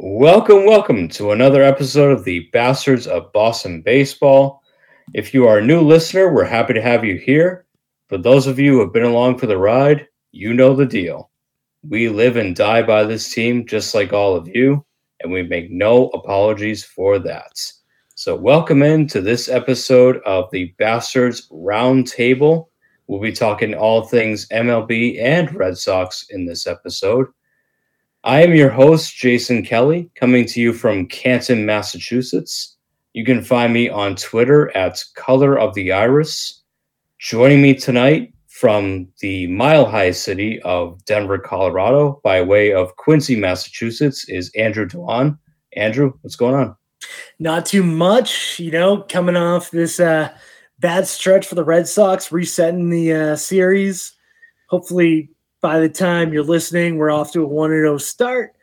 Welcome, welcome to another episode of the Bastards of Boston Baseball. If you are a new listener, we're happy to have you here. For those of you who have been along for the ride, you know the deal. We live and die by this team just like all of you, and we make no apologies for that. So, welcome in to this episode of the Bastards Roundtable. We'll be talking all things MLB and Red Sox in this episode. I am your host, Jason Kelly, coming to you from Canton, Massachusetts. You can find me on Twitter at Color of the Iris. Joining me tonight from the mile high city of Denver, Colorado, by way of Quincy, Massachusetts, is Andrew Dewan. Andrew, what's going on? Not too much, you know, coming off this uh, bad stretch for the Red Sox, resetting the uh, series. Hopefully, by the time you're listening, we're off to a 1 0 start,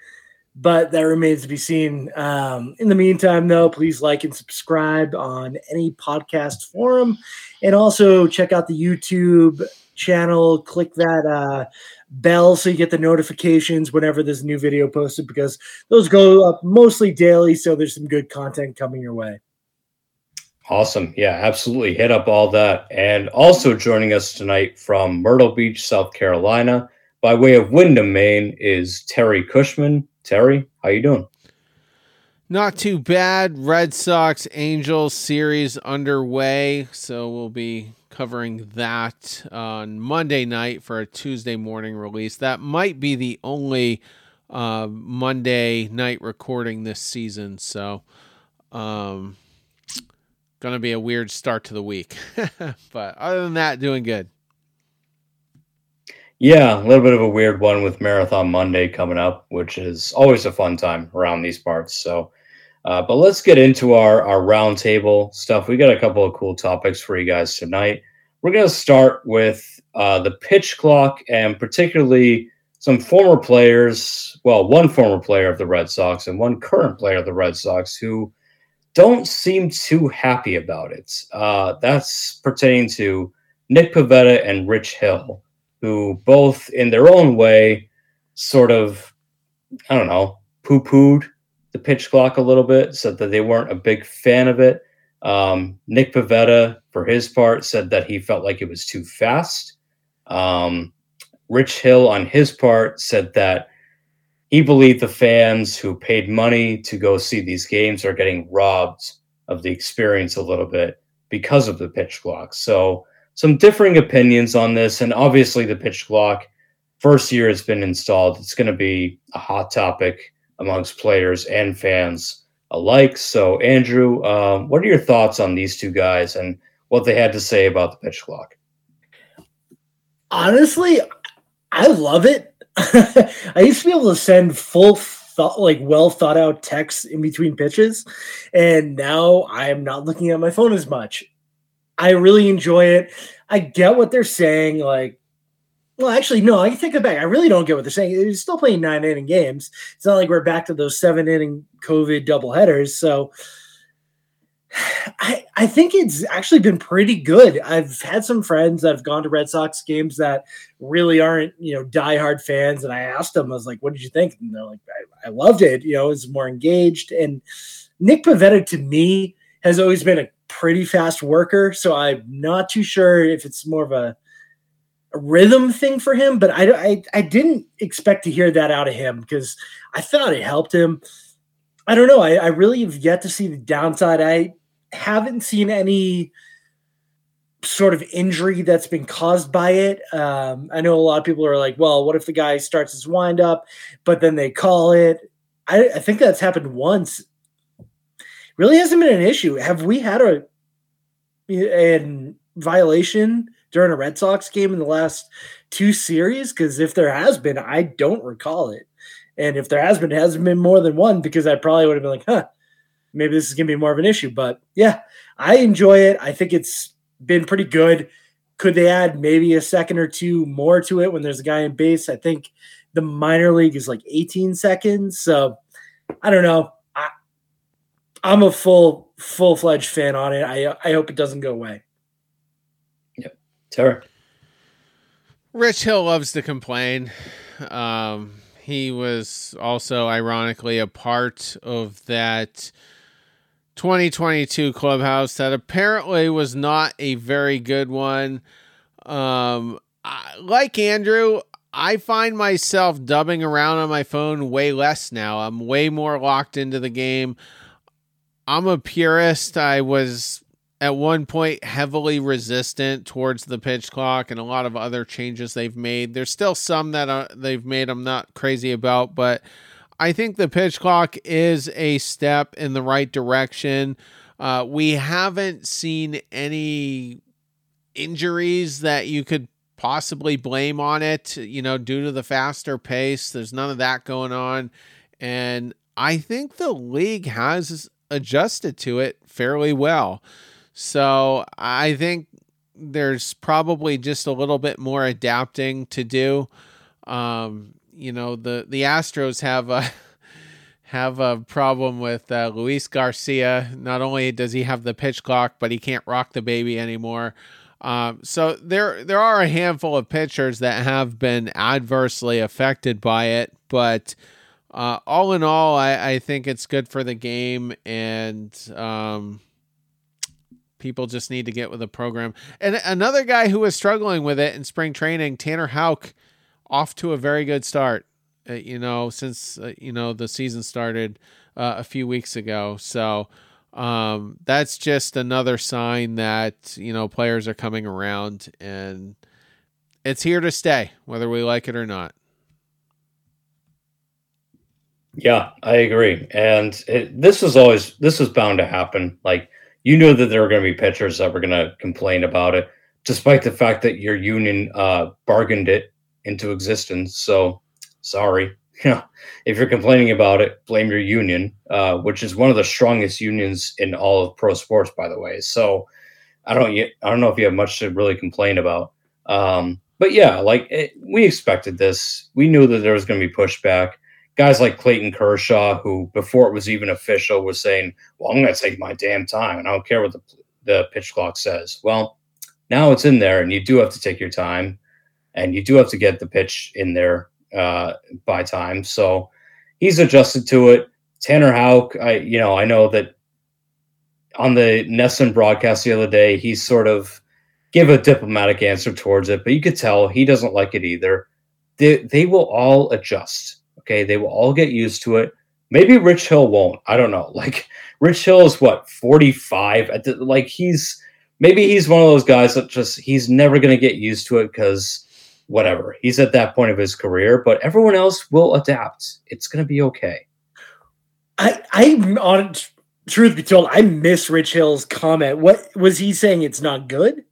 but that remains to be seen. Um, in the meantime, though, please like and subscribe on any podcast forum and also check out the YouTube channel. Click that uh, bell so you get the notifications whenever there's a new video posted because those go up mostly daily. So there's some good content coming your way. Awesome. Yeah, absolutely. Hit up all that. And also joining us tonight from Myrtle Beach, South Carolina, by way of Windham, Maine, is Terry Cushman. Terry, how you doing? Not too bad. Red Sox Angels series underway. So we'll be covering that on Monday night for a Tuesday morning release. That might be the only uh, Monday night recording this season. So, um, Going to be a weird start to the week. but other than that, doing good. Yeah, a little bit of a weird one with Marathon Monday coming up, which is always a fun time around these parts. So, uh, but let's get into our our roundtable stuff. We got a couple of cool topics for you guys tonight. We're to start with uh, the pitch clock and particularly some former players. Well, one former player of the Red Sox and one current player of the Red Sox who don't seem too happy about it. Uh, that's pertaining to Nick Pivetta and Rich Hill, who both, in their own way, sort of, I don't know, poo pooed the pitch clock a little bit, said that they weren't a big fan of it. Um, Nick Pivetta, for his part, said that he felt like it was too fast. Um, Rich Hill, on his part, said that he believed the fans who paid money to go see these games are getting robbed of the experience a little bit because of the pitch clock. So, some differing opinions on this. And obviously, the pitch clock, first year has been installed. It's going to be a hot topic amongst players and fans alike. So, Andrew, um, what are your thoughts on these two guys and what they had to say about the pitch clock? Honestly, I love it I used to be able to send full thought, like well thought out texts in between pitches, and now I am not looking at my phone as much. I really enjoy it. I get what they're saying. Like, well, actually, no, I take it back. I really don't get what they're saying. They're still playing nine inning games. It's not like we're back to those seven inning COVID double headers. So I, I think it's actually been pretty good. I've had some friends that have gone to Red Sox games that really aren't, you know, diehard fans. And I asked them, I was like, what did you think? And they're like, I, I loved it. You know, it was more engaged. And Nick Pivetta to me has always been a pretty fast worker. So I'm not too sure if it's more of a, a rhythm thing for him, but I, I, I didn't expect to hear that out of him because I thought it helped him. I don't know. I, I really have yet to see the downside. I haven't seen any sort of injury that's been caused by it. Um, I know a lot of people are like, well, what if the guy starts his wind up, but then they call it? I, I think that's happened once. Really hasn't been an issue. Have we had a an violation during a Red Sox game in the last two series? Because if there has been, I don't recall it. And if there has been, it hasn't been more than one because I probably would have been like, huh, maybe this is going to be more of an issue. But yeah, I enjoy it. I think it's been pretty good. Could they add maybe a second or two more to it when there's a guy in base? I think the minor league is like 18 seconds. So I don't know. I, I'm a full full fledged fan on it. I I hope it doesn't go away. Yep. Terry. Rich Hill loves to complain. Um, he was also ironically a part of that 2022 clubhouse that apparently was not a very good one. Um, I, like Andrew, I find myself dubbing around on my phone way less now. I'm way more locked into the game. I'm a purist. I was at one point heavily resistant towards the pitch clock and a lot of other changes they've made. There's still some that are, they've made I'm not crazy about, but I think the pitch clock is a step in the right direction. Uh, we haven't seen any injuries that you could possibly blame on it, you know, due to the faster pace. There's none of that going on. And I think the league has adjusted to it fairly well. So I think there's probably just a little bit more adapting to do. Um, you know, the the Astros have a have a problem with uh, Luis Garcia. Not only does he have the pitch clock, but he can't rock the baby anymore. Um, so there there are a handful of pitchers that have been adversely affected by it, but uh, all in all, I, I think it's good for the game and. Um, people just need to get with the program. And another guy who was struggling with it in spring training, Tanner Houck, off to a very good start. Uh, you know, since uh, you know the season started uh, a few weeks ago, so um, that's just another sign that you know players are coming around and it's here to stay, whether we like it or not. Yeah, I agree. And it, this is always this is bound to happen. Like you knew that there were going to be pitchers that were going to complain about it, despite the fact that your union uh, bargained it into existence. So, sorry. If you're complaining about it, blame your union, uh, which is one of the strongest unions in all of pro sports, by the way. So, I don't I don't know if you have much to really complain about. Um, but yeah, like it, we expected this. We knew that there was going to be pushback guys like Clayton Kershaw, who before it was even official was saying, "Well, I'm going to take my damn time, and I don't care what the the pitch clock says." Well, now it's in there, and you do have to take your time, and you do have to get the pitch in there uh, by time. So he's adjusted to it. Tanner Houck, I you know I know that on the NESN broadcast the other day, he sort of gave a diplomatic answer towards it, but you could tell he doesn't like it either. They they will all adjust Okay, they will all get used to it. Maybe Rich Hill won't. I don't know. Like Rich Hill is what 45 at the, like he's maybe he's one of those guys that just he's never going to get used to it cuz whatever. He's at that point of his career, but everyone else will adapt. It's going to be okay. I I on truth be told, I miss Rich Hill's comment. What was he saying it's not good?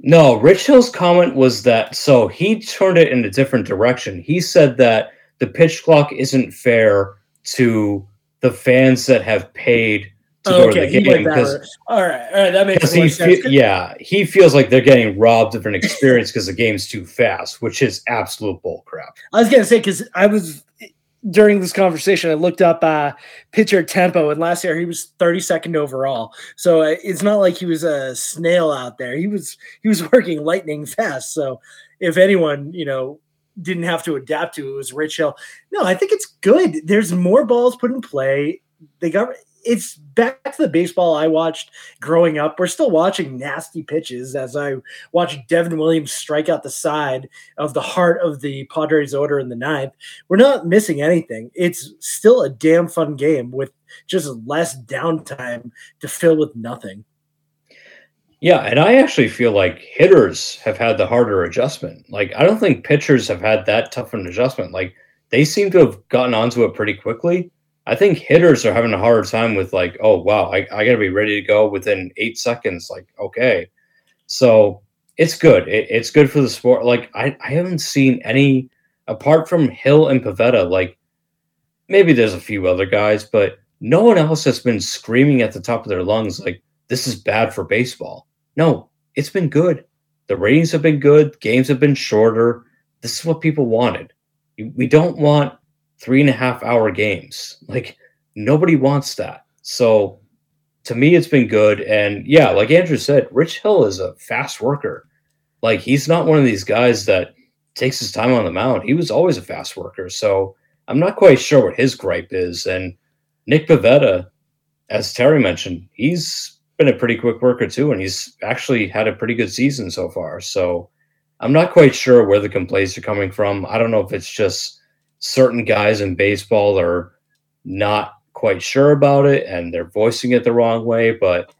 No, Rich Hill's comment was that so he turned it in a different direction. He said that the pitch clock isn't fair to the fans that have paid oh, okay. the game because all right, all right, that makes he sense. Fe- yeah, he feels like they're getting robbed of an experience because the game's too fast, which is absolute bullcrap. I was gonna say because I was during this conversation, I looked up uh, pitcher tempo, and last year he was 32nd overall. So uh, it's not like he was a snail out there. He was he was working lightning fast. So if anyone, you know, didn't have to adapt to. It was Rich Hill. No, I think it's good. There's more balls put in play. They got it's back to the baseball I watched growing up. We're still watching nasty pitches as I watch Devin Williams strike out the side of the heart of the Padres order in the ninth. We're not missing anything. It's still a damn fun game with just less downtime to fill with nothing. Yeah, and I actually feel like hitters have had the harder adjustment. Like I don't think pitchers have had that tough an adjustment. Like they seem to have gotten onto it pretty quickly. I think hitters are having a harder time with like, oh wow, I, I gotta be ready to go within eight seconds. Like, okay. So it's good. It, it's good for the sport. Like I, I haven't seen any apart from Hill and Pivetta. like maybe there's a few other guys, but no one else has been screaming at the top of their lungs like this is bad for baseball. No, it's been good. The ratings have been good. Games have been shorter. This is what people wanted. We don't want three and a half hour games. Like nobody wants that. So to me, it's been good. And yeah, like Andrew said, Rich Hill is a fast worker. Like he's not one of these guys that takes his time on the mound. He was always a fast worker. So I'm not quite sure what his gripe is. And Nick Pivetta, as Terry mentioned, he's been a pretty quick worker too, and he's actually had a pretty good season so far. So I'm not quite sure where the complaints are coming from. I don't know if it's just certain guys in baseball are not quite sure about it and they're voicing it the wrong way, but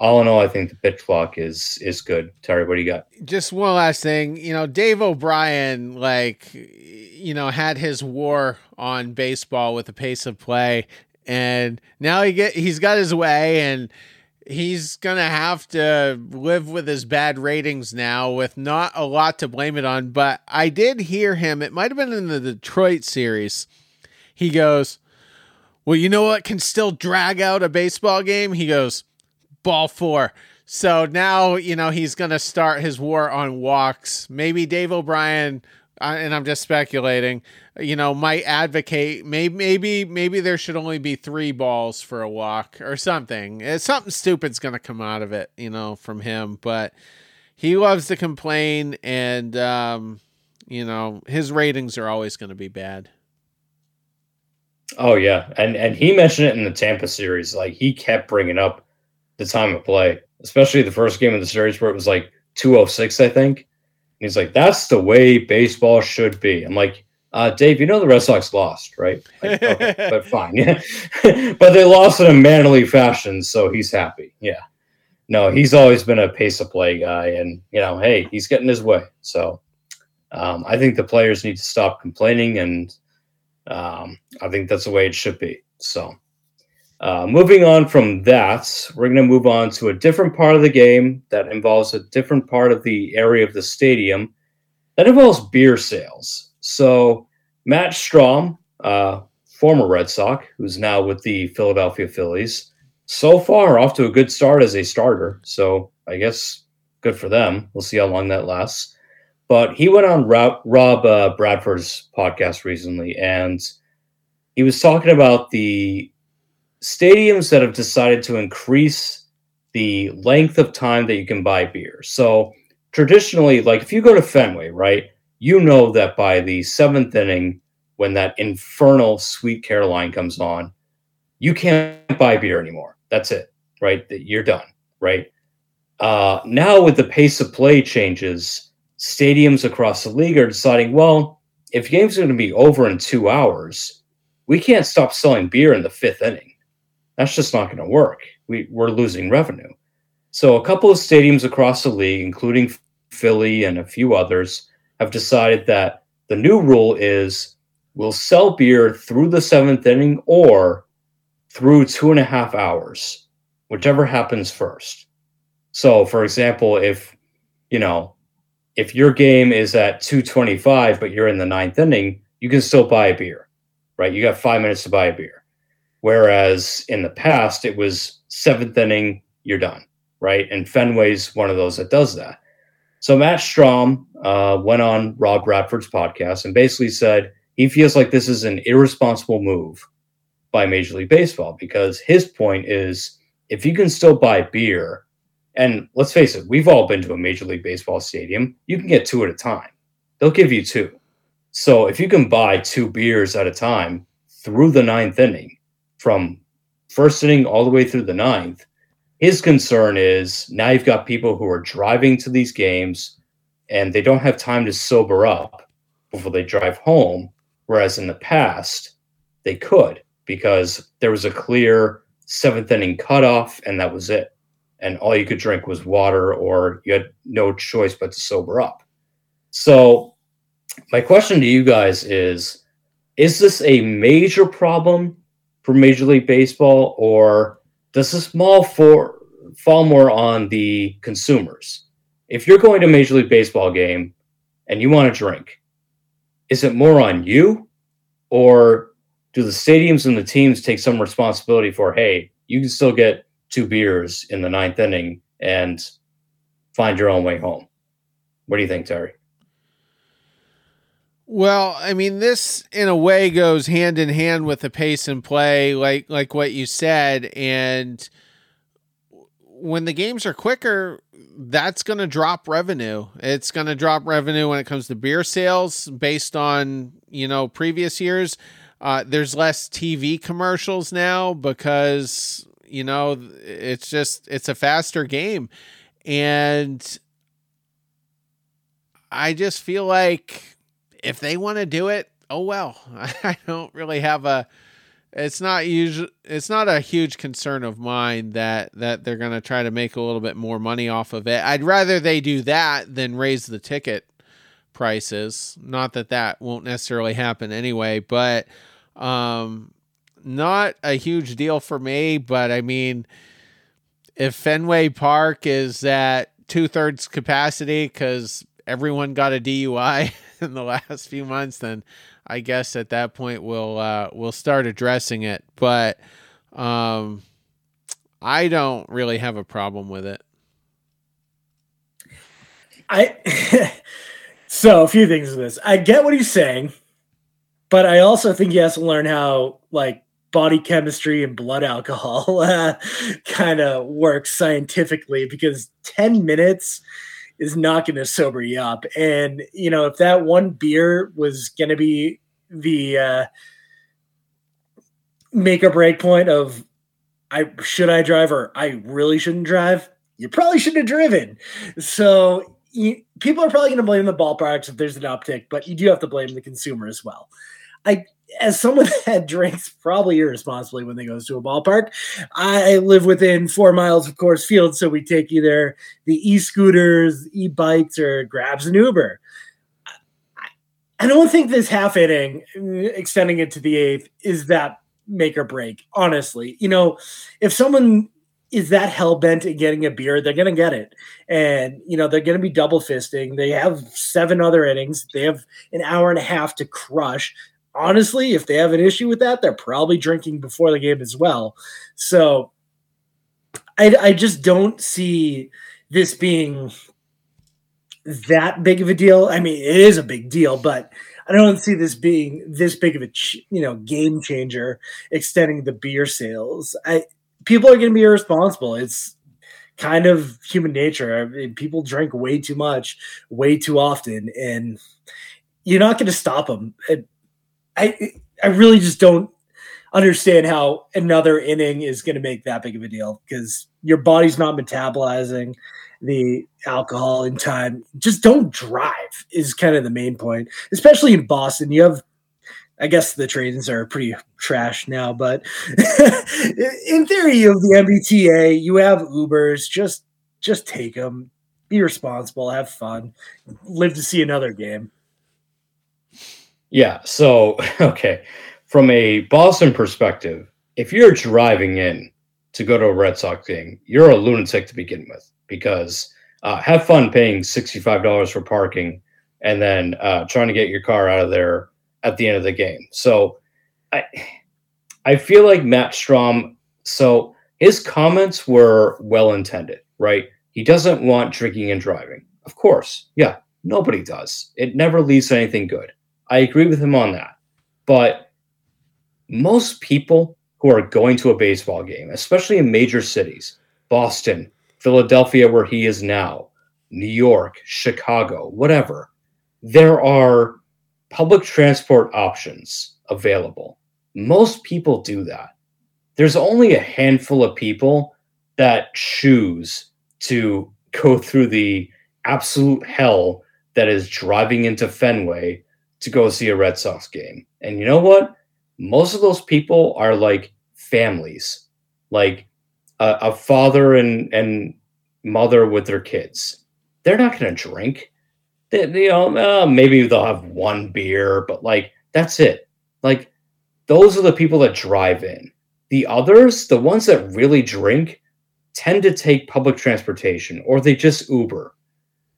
all in all, I think the pitch clock is is good. Terry, what do you got? Just one last thing, you know, Dave O'Brien, like, you know, had his war on baseball with the pace of play, and now he get he's got his way, and he's gonna have to live with his bad ratings now, with not a lot to blame it on. But I did hear him; it might have been in the Detroit series. He goes, "Well, you know what can still drag out a baseball game?" He goes ball four. So now, you know, he's to start his war on walks. Maybe Dave O'Brien, uh, and I'm just speculating, you know, might advocate maybe, maybe, maybe there should only be three balls for a walk or something. It's something stupid's going to come out of it, you know, from him. But he loves to complain, and, um, you know, his ratings are always going to be bad. Oh yeah, and and he mentioned it in the Tampa series. Like he kept bringing up the time of play, especially the first game of the series where it was like 206, I think. He's like, that's the way baseball should be. I'm like, uh, Dave, you know the Red Sox lost, right? Like, okay, but fine. but they lost in a manly fashion, so he's happy. Yeah. No, he's always been a pace of play guy, and you know, hey, he's getting his way. So um, I think the players need to stop complaining, and um, I think that's the way it should be. So uh, moving on from that, we're going to move on to a different part of the game that involves a different part of the area of the stadium that involves beer sales. So, Matt Strahm, uh, former Red Sox, who's now with the Philadelphia Phillies, so far off to a good start as a starter. So, I guess good for them. We'll see how long that lasts. But he went on Rob, Rob uh, Bradford's podcast recently, and he was talking about the stadiums that have decided to increase the length of time that you can buy beer. So traditionally, like if you go to Fenway, right, you know that by the seventh inning, when that infernal Sweet Caroline comes on, you can't buy beer anymore. That's it, right? You're done, right? Uh, now with the pace of play changes, stadiums across the league are deciding, well, if games are going to be over in two hours, we can't stop selling beer in the fifth inning that's just not going to work. We, we're losing revenue. So a couple of stadiums across the league, including Philly and a few others, have decided that the new rule is we'll sell beer through the seventh inning or through two and a half hours, whichever happens first. So, for example, if you know, if your game is at 225, but you're in the ninth inning, you can still buy a beer, right? You got five minutes to buy a beer. Whereas in the past, it was seventh inning, you're done, right? And Fenway's one of those that does that. So Matt Strahm uh, went on Rob Bradford's podcast and basically said he feels like this is an irresponsible move by Major League Baseball because his point is if you can still buy beer, and let's face it, we've all been to a Major League Baseball stadium, you can get two at a time. They'll give you two. So if you can buy two beers at a time through the ninth inning, from first inning all the way through the ninth. His concern is now you've got people who are driving to these games and they don't have time to sober up before they drive home. Whereas in the past, they could because there was a clear seventh inning cutoff and that was it. And all you could drink was water or you had no choice but to sober up. So, my question to you guys is Is this a major problem for Major League Baseball, or does this fall for fall more on the consumers? If you're going to a Major League Baseball game and you want to drink, is it more on you, or do the stadiums and the teams take some responsibility for? Hey, you can still get two beers in the ninth inning and find your own way home. What do you think, Terry? Well, I mean, this in a way goes hand in hand with the pace and play, like like what you said. And when the games are quicker, that's going to drop revenue. It's going to drop revenue when it comes to beer sales based on you know previous years. Uh, there's less TV commercials now because you know it's just it's a faster game, and I just feel like if they want to do it, oh well. I don't really have a it's not usually it's not a huge concern of mine that that they're going to try to make a little bit more money off of it. I'd rather they do that than raise the ticket prices. Not that that won't necessarily happen anyway, but um not a huge deal for me, but I mean if Fenway Park is at two thirds capacity because everyone got a DUI in the last few months, then I guess at that point we'll uh, we'll start addressing it. But um, I don't really have a problem with it. I so a few things with this. I get what he's saying, but I also think he has to learn how like body chemistry and blood alcohol uh, kind of works scientifically because 10 minutes is not going to sober you up. And, you know, if that one beer was going to be the uh, make or break point of I should I drive or I really shouldn't drive, you probably shouldn't have driven. So you, people are probably going to blame the ballparks if there's an uptick, but you do have to blame the consumer as well. I as someone that drinks probably irresponsibly when they goes to a ballpark, I live within four miles of Coors Field, so we take either the e-scooters, e-bikes, or grabs an Uber. I don't think this half inning, extending it to the eighth, is that make or break. Honestly, you know, if someone is that hell bent at getting a beer, they're gonna get it, and you know they're gonna be double fisting. They have seven other innings. They have an hour and a half to crush honestly, if they have an issue with that, they're probably drinking before the game as well. So I, I just don't see this being that big of a deal. I mean, it is a big deal, but I don't see this being this big of a you know game changer, extending the beer sales. I people are going to be irresponsible. It's kind of human nature. I mean, people drink way too much, way too often, and you're not going to stop them. It, I I really just don't understand how another inning is going to make that big of a deal because your body's not metabolizing the alcohol in time. Just don't drive is kind of the main point, especially in Boston. You have, I guess the trains are pretty trash now, but in theory, you have the MBTA, you have Ubers. Just just take them, be responsible, have fun, live to see another game. Yeah. So, okay. From a Boston perspective, if you're driving in to go to a Red Sox game, you're a lunatic to begin with because uh, have fun paying $65 for parking and then uh, trying to get your car out of there at the end of the game. So, I, I feel like Matt Strahm, so his comments were well intended, right? He doesn't want drinking and driving. Of course. Yeah. Nobody does. It never leads to anything good. I agree with him on that. But most people who are going to a baseball game, especially in major cities, Boston, Philadelphia, where he is now, New York, Chicago, whatever, there are public transport options available. Most people do that. There's only a handful of people that choose to go through the absolute hell that is driving into Fenway to go see a Red Sox game. And you know what? Most of those people are like families, like a, a father and, and mother with their kids. They're not going to drink. They, you know, uh, maybe they'll have one beer, but like that's it. Like those are the people that drive in. The others, the ones that really drink, tend to take public transportation or they just Uber.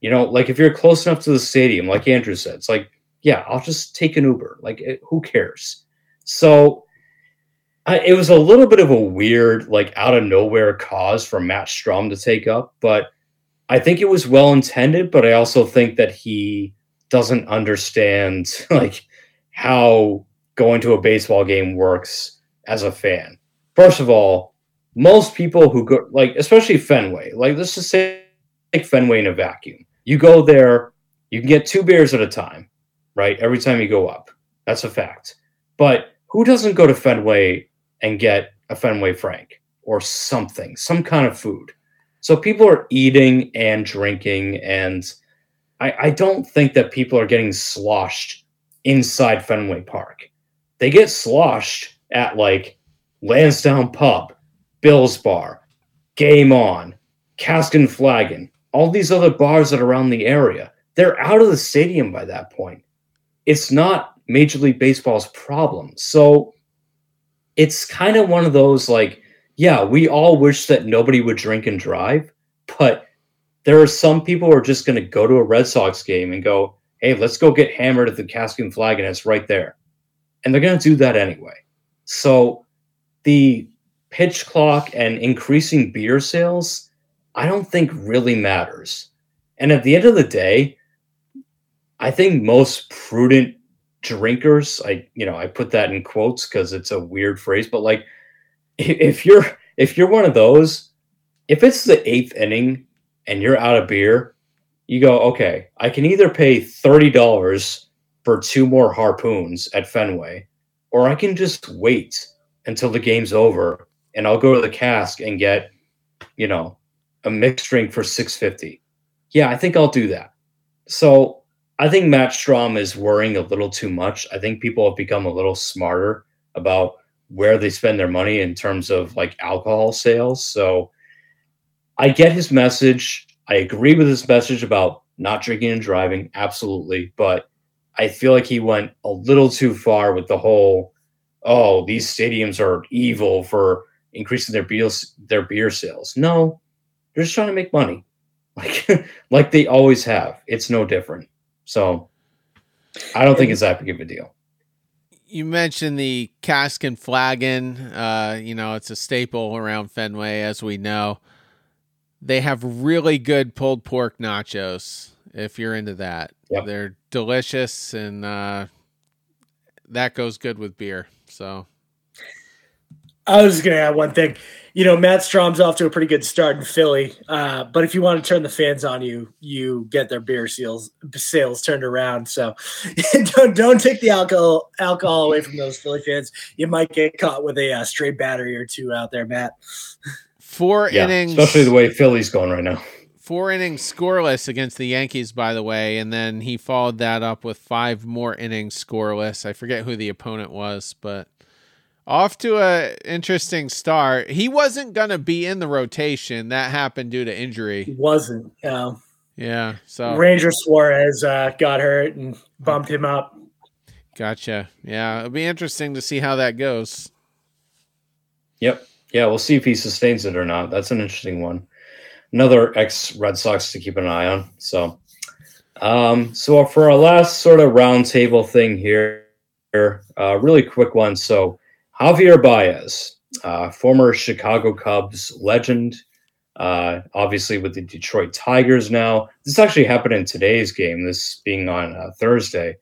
You know, like if you're close enough to the stadium, like Andrew said, it's like yeah, I'll just take an Uber. Like, it, who cares? So I, it was a little bit of a weird, like, out of nowhere cause for Matt Strahm to take up, but I think it was well intended. But I also think that he doesn't understand, like, how going to a baseball game works as a fan. First of all, most people who go, like, especially Fenway, like, let's just say, like, Fenway in a vacuum. You go there, you can get two beers at a time right? Every time you go up. That's a fact. But who doesn't go to Fenway and get a Fenway Frank or something, some kind of food? So people are eating and drinking, and I, I don't think that people are getting sloshed inside Fenway Park. They get sloshed at like Lansdowne Pub, Bill's Bar, Game On, Cask and Flagon, all these other bars that are around the area. They're out of the stadium by that point. It's not Major League Baseball's problem. So it's kind of one of those like, yeah, we all wish that nobody would drink and drive, but there are some people who are just going to go to a Red Sox game and go, hey, let's go get hammered at the Cask and Flagon, and it's right there. And they're going to do that anyway. So the pitch clock and increasing beer sales, I don't think really matters. And at the end of the day, I think most prudent drinkers, I you know, I put that in quotes because it's a weird phrase, but like if you're if you're one of those, if it's the eighth inning and you're out of beer, you go, okay, I can either pay $30 for two more harpoons at Fenway, or I can just wait until the game's over and I'll go to the cask and get, you know, a mixed drink for 650. Yeah, I think I'll do that. So I think Matt Strahm is worrying a little too much. I think people have become a little smarter about where they spend their money in terms of like alcohol sales. So I get his message. I agree with his message about not drinking and driving, absolutely. But I feel like he went a little too far with the whole, oh, these stadiums are evil for increasing their beer their beer sales. No, they're just trying to make money, like like they always have. It's no different. So I don't think it's that big of a deal. You mentioned the cask and flagon. Uh, you know, it's a staple around Fenway, as we know. They have really good pulled pork nachos. If you're into that, Yep. they're delicious, and uh, that goes good with beer. So I was just going to add one thing. You know, Matt Strahm's off to a pretty good start in Philly, uh, but if you want to turn the fans on you, you get their beer sales sales turned around. So don't don't take the alcohol alcohol away from those Philly fans. You might get caught with a uh, stray battery or two out there, Matt. four Yeah, innings, especially the way Philly's going right now. four innings scoreless against the Yankees, by the way, and then he followed that up with five more innings scoreless. I forget who the opponent was, but off to a interesting start. He wasn't gonna be in the rotation. That happened due to injury. He wasn't. Uh, Yeah, so Ranger Suarez uh, got hurt and bumped him up. gotcha. Yeah, it'll be interesting to see how that goes. Yep. Yeah, we'll see if he sustains it or not. That's an interesting one. Another ex Red Sox to keep an eye on. So, um, so for our last sort of roundtable thing here, uh, really quick one. So, Javier Baez, uh, former Chicago Cubs legend, uh, obviously with the Detroit Tigers now. This actually happened in today's game. This being on uh, Thursday.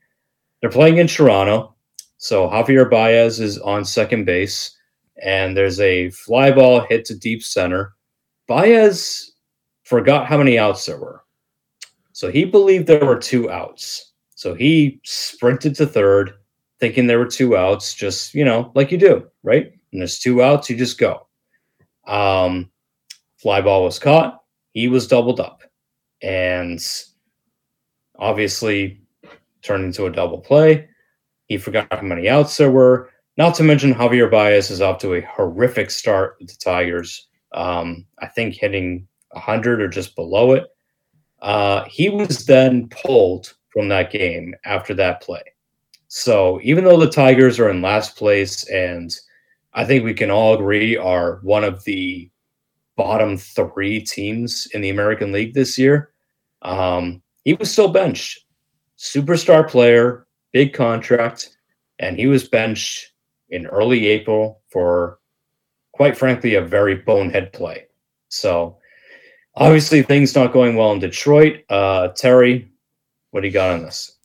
They're playing in Toronto. So Javier Baez is on second base and there's a fly ball hit to deep center. Baez forgot how many outs there were. So he believed there were two outs. So he sprinted to third, thinking there were two outs, just, you know, like you do, right? And there's two outs, you just go. Um, fly ball was caught. He was doubled up. And obviously turned into a double play. He forgot how many outs there were. Not to mention Javier Baez is off to a horrific start with the Tigers. Um, I think hitting 100 or just below it. Uh, he was then pulled from that game after that play. So even though the Tigers are in last place, and I think we can all agree are one of the bottom three teams in the American League this year, um, he was still benched. Superstar player, big contract, and he was benched in early April for, quite frankly, a very bonehead play. So, obviously, things not going well in Detroit. Uh, Terry, what do you got on this?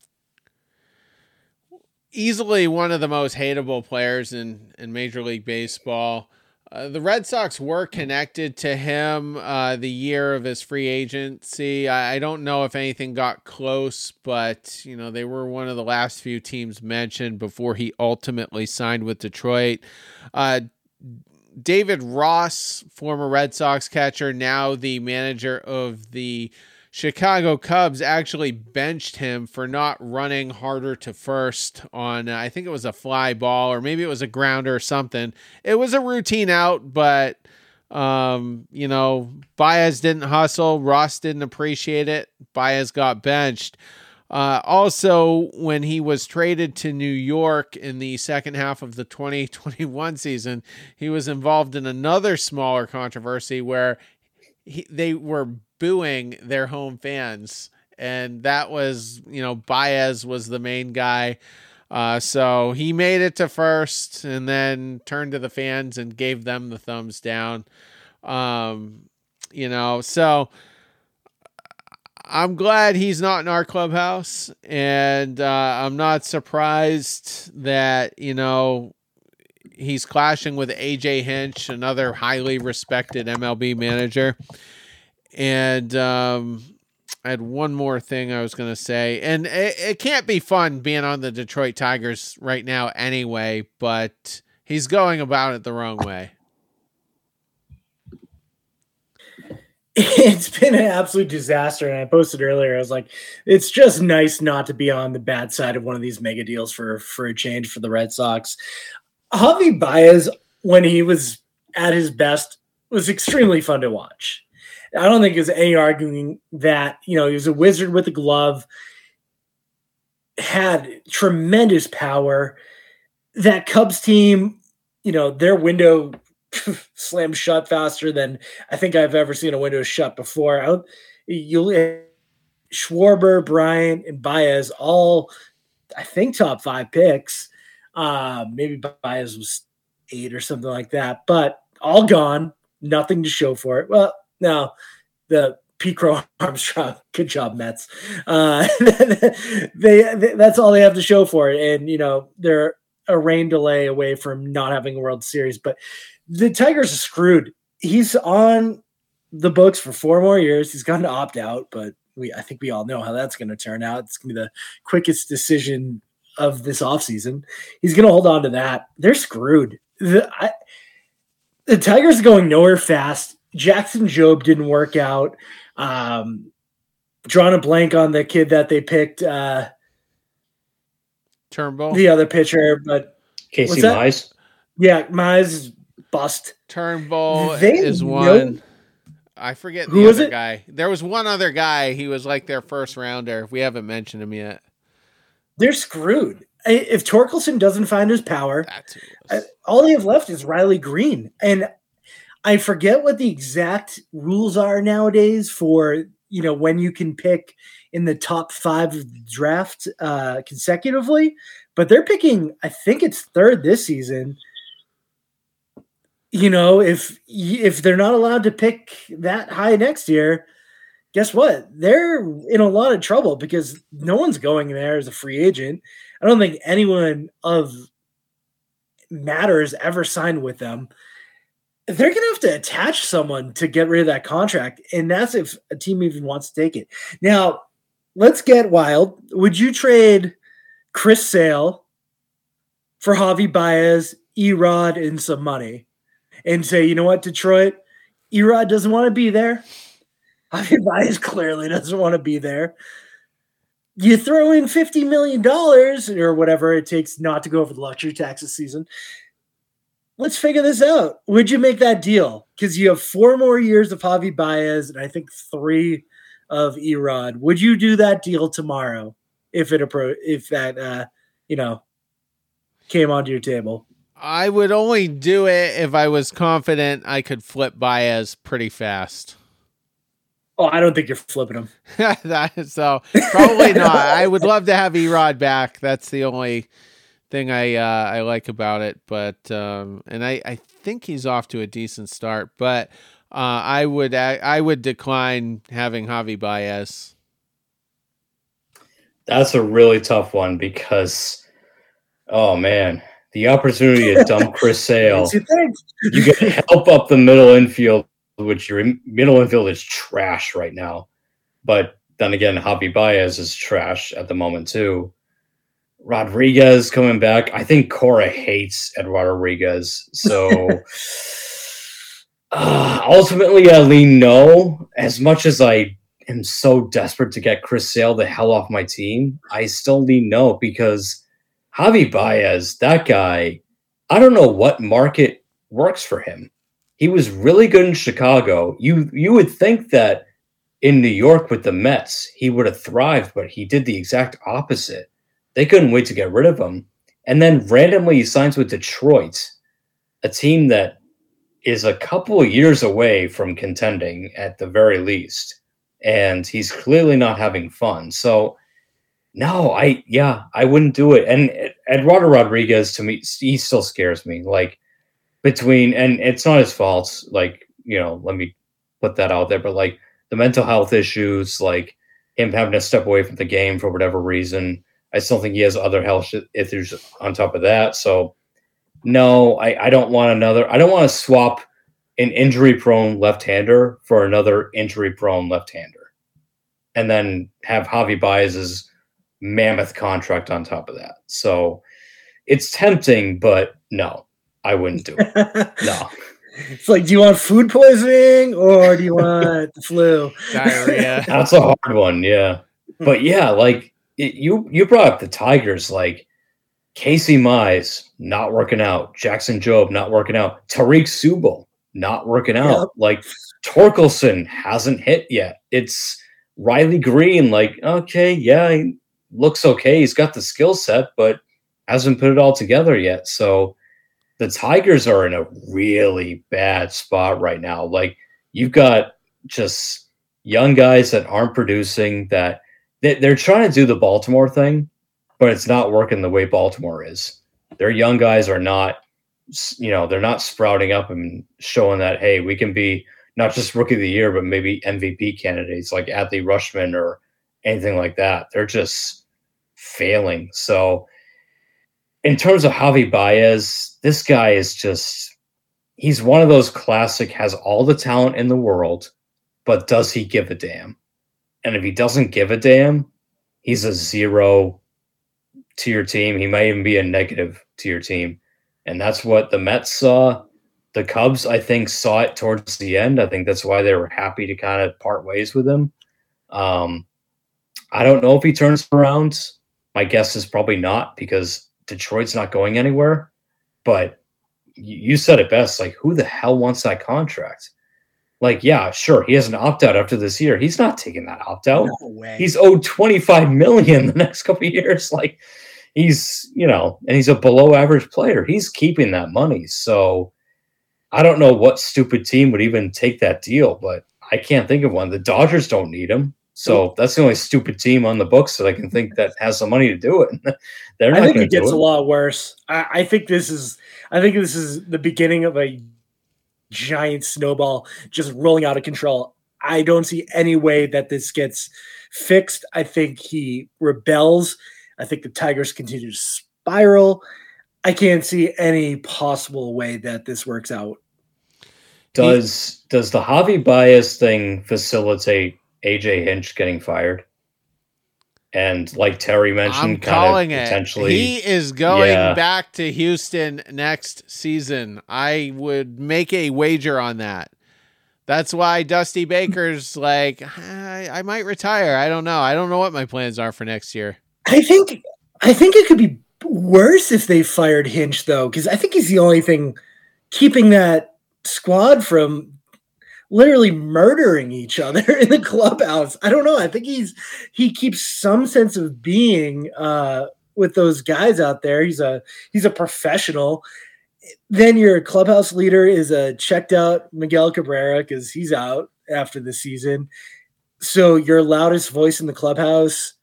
Easily one of the most hateable players in, in Major League Baseball. uh, the Red Sox were connected to him uh, the year of his free agency. I, I, don't know if anything got close, but you know they were one of the last few teams mentioned before he ultimately signed with Detroit. Uh, David Ross, former Red Sox catcher, now the manager of the Chicago Cubs actually benched him for not running harder to first on, uh, I think it was a fly ball or maybe it was a grounder or something. It was a routine out, but, um, you know, Baez didn't hustle. Ross didn't appreciate it. Baez got benched. Uh, also, when he was traded to New York in the second half of the 2021 season, he was involved in another smaller controversy where he, they were booing their home fans. And that was, you know, Baez was the main guy. Uh, so he made it to first and then turned to the fans and gave them the thumbs down. Um, you know, so I'm glad he's not in our clubhouse. And uh, I'm not surprised that, you know, he's clashing with AJ Hinch, another highly respected MLB manager. And um, I had one more thing I was going to say. And it, it can't be fun being on the Detroit Tigers right now anyway, but he's going about it the wrong way. It's been an absolute disaster. And I posted earlier, I was like, it's just nice not to be on the bad side of one of these mega deals for, for a change for the Red Sox. Javi Baez, when he was at his best, was extremely fun to watch. I don't think there's any arguing that, you know, he was a wizard with a glove, had tremendous power. That Cubs team, you know, their window slammed shut faster than I think I've ever seen a window shut before. I, you Schwarber, Bryant, and Baez all, I think, top five picks. Uh, maybe Baez was eight or something like that, but all gone. Nothing to show for it. Well, now, the Pete Crow Armstrong, good job, Mets. Uh, they, they, that's all they have to show for it, and you know they're a rain delay away from not having a World Series. But the Tigers are screwed. He's on the books for four more years. He's going to opt out, but we I think we all know how that's going to turn out. It's going to be the quickest decision of this offseason. He's going to hold on to that. They're screwed. The, I, the Tigers are going nowhere fast. Jackson Jobe didn't work out. Um, drawing a blank on the kid that they picked. Uh, Turnbull, the other pitcher, but Casey Mize. Yeah, Mize is bust. Turnbull they is one. Know- I forget the Who other guy. There was one other guy. He was like their first rounder. We haven't mentioned him yet. They're screwed. If Torkelson doesn't find his power, all they have left is Riley Greene. And I forget what the exact rules are nowadays for you know when you can pick in the top five of the draft uh, consecutively, but they're picking. I think it's third this season. You know, if if they're not allowed to pick that high next year, guess what? They're in a lot of trouble because no one's going there as a free agent. I don't think anyone of matters ever signed with them they're going to have to attach someone to get rid of that contract. And that's if a team even wants to take it. Now, let's get wild. Would you trade Chris Sale for Javi Baez, Erod, and some money and say, you know what, Detroit, Erod doesn't want to be there. Javi Baez clearly doesn't want to be there. You throw in $50 million or whatever it takes not to go over the luxury taxes season let's figure this out. Would you make that deal? Because you have four more years of Javi Baez and I think three of Erod. Would you do that deal tomorrow if it appro- if that uh, you know came onto your table? I would only do it if I was confident I could flip Baez pretty fast. Oh, I don't think you're flipping him. that, so probably not. I would love to have Erod back. That's the only thing I uh, I like about it. But um, and I, I think he's off to a decent start. But uh, I would I would decline having Javi Baez. That's a really tough one because, oh man, the opportunity to dump Chris Sale. You think? you get help up the middle infield, which your middle infield is trash right now. But then again, Javi Baez is trash at the moment too. Rodriguez coming back. I think Cora hates Eduardo Rodriguez. So uh, ultimately, I lean no. As much as I am so desperate to get Chris Sale the hell off my team, I still lean no because Javi Baez, that guy, I don't know what market works for him. He was really good in Chicago. You you would think that in New York with the Mets, he would have thrived, but he did the exact opposite. They couldn't wait to get rid of him. And then randomly he signs with Detroit, a team that is a couple of years away from contending at the very least. And he's clearly not having fun. So, no, I, yeah, I wouldn't do it. And Eduardo Rodriguez, to me, he still scares me. Like, between, and it's not his fault. Like, you know, let me put that out there, but like the mental health issues, like him having to step away from the game for whatever reason. I still think he has other health issues on top of that. So, no, I, I don't want another. I don't want to swap an injury prone left hander for another injury prone left hander, and then have Javi Baez's mammoth contract on top of that. So, it's tempting, but no, I wouldn't do it. no. It's like, do you want food poisoning or do you want the flu? Diarrhea. That's a hard one, yeah. But yeah, like it, you you brought up the Tigers, like Casey Mize not working out, Jackson Jobe not working out, Tarik Skubal not working out, yep. like Torkelson hasn't hit yet. It's Riley Greene, like okay, yeah, he looks okay. He's got the skill set, but hasn't put it all together yet. So the Tigers are in a really bad spot right now. Like you've got just young guys that aren't producing that they're trying to do the Baltimore thing, but it's not working the way Baltimore is. Their young guys are not, you know, they're not sprouting up and showing that, hey, we can be not just rookie of the year, but maybe MVP candidates like Adley Rutschman or anything like that. They're just failing. So in terms of Javi Baez, this guy is just he's one of those classic has all the talent in the world, but does he give a damn? And if he doesn't give a damn, he's a zero to your team. He might even be a negative to your team. And that's what the Mets saw. The Cubs, I think, saw it towards the end. I think that's why they were happy to kind of part ways with him. Um, I don't know if he turns around. My guess is probably not because Detroit's not going anywhere. But you said it best. Like, who the hell wants that contract? Like, yeah, sure, he has an opt out after this year. He's not taking that opt out. No he's owed 25 million the next couple years. Like, he's, you know, and he's a below average player. He's keeping that money. So I don't know what stupid team would even take that deal, but I can't think of one. The Dodgers don't need him. So that's the only stupid team on the books that I can think that has the money to do it. They're I think it gets it. a lot worse. I, I, think this is I think this is the beginning of a giant snowball just rolling out of control. I don't see any way that this gets fixed. I think he rebels. I think the Tigers continue to spiral. I can't see any possible way that this works out. Does he, does the Javi Baez thing facilitate AJ Hinch getting fired. And like Terry mentioned, I'm calling it. Potentially, he is going yeah. back to Houston next season. I would make a wager on that. That's why Dusty Baker's like, I, I might retire. I don't know. I don't know what my plans are for next year. I think, I think it could be worse if they fired Hinch though, because I think he's the only thing keeping that squad from literally murdering each other in the clubhouse. I don't know. I think he's he keeps some sense of being uh, with those guys out there. He's a he's a professional. Then your clubhouse leader is a checked out Miguel Cabrera because he's out after the season. So your loudest voice in the clubhouse,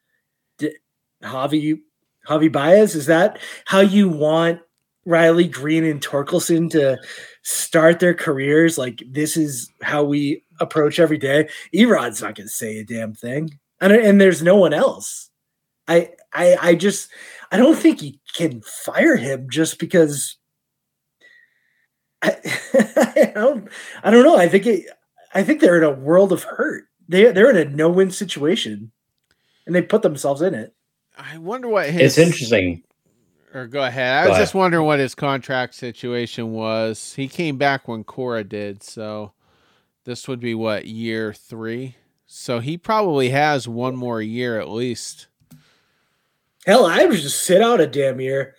Javi Javi Baez, is that how you want Riley Greene and Torkelson to start their careers like this is how we approach every day. Erod's not going to say a damn thing, and and there's no one else. I I I just I don't think you can fire him just because. I, I don't. I don't know. I think it. I think they're in a world of hurt. They they're in a no win situation, and they put themselves in it. I wonder what his. It's interesting. Or go ahead. I was just wondering what his contract situation was. He came back when Cora did, so this would be what year three. So he probably has one more year at least. Hell, I would just sit out a damn year.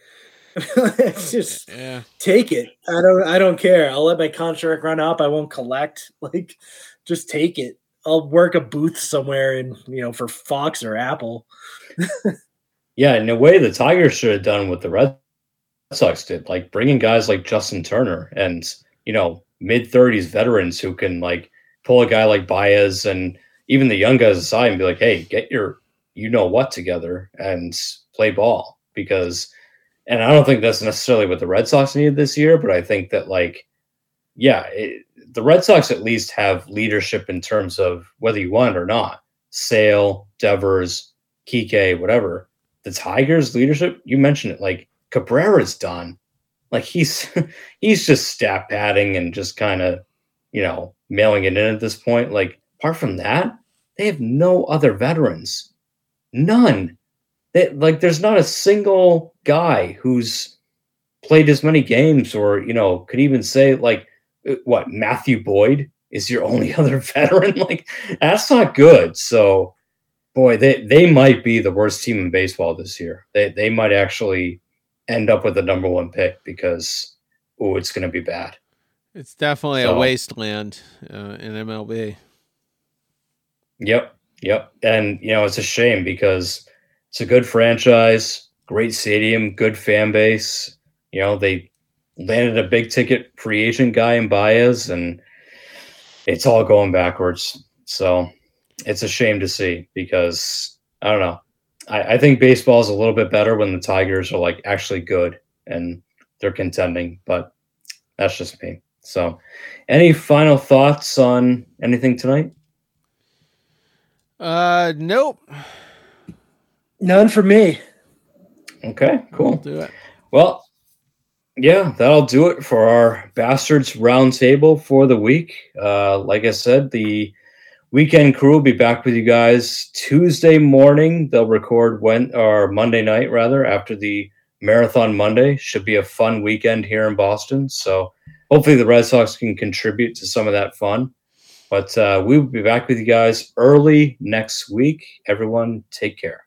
just yeah. take it. I don't. I don't care. I'll let my contract run up. I won't collect. Like, just take it. I'll work a booth somewhere in you know for Fox or Apple. yeah, in a way, the Tigers should have done what the Red Sox did, like bringing guys like Justin Turner and you know mid thirties veterans who can like pull a guy like Baez and even the young guys aside and be like, hey, get your you know what together and play ball because and I don't think that's necessarily what the Red Sox needed this year, but I think that like yeah, it, the Red Sox at least have leadership in terms of whether you want or not. Sale, Devers, Kike, whatever. The Tigers leadership, you mentioned it, like Cabrera's done. Like he's he's just stat padding and just kind of, you know, mailing it in at this point. Like apart from that, they have no other veterans. None. They, like there's not a single guy who's played as many games or, you know, could even say like uh, what Matthew Boyd is your only other veteran. Like that's not good. So, boy, they they might be the worst team in baseball this year. They they might actually end up with the number one pick because oh, it's going to be bad. It's definitely so, a wasteland uh, in MLB. Yep, yep, and you know it's a shame because it's a good franchise, great stadium, good fan base. You know they landed a big ticket free agent guy in Baez, and it's all going backwards. So it's a shame to see because I don't know. I, I think baseball is a little bit better when the Tigers are like actually good and they're contending, but that's just me. So, any final thoughts on anything tonight? Uh, nope. None for me. Okay, cool. I'll do it. Well, yeah, that'll do it for our Bastards Roundtable for the week. Uh, like I said, the weekend crew will be back with you guys Tuesday morning. They'll record when or Monday night rather after the Marathon Monday. Should be a fun weekend here in Boston. So hopefully the Red Sox can contribute to some of that fun. But uh, we will be back with you guys early next week. Everyone, take care.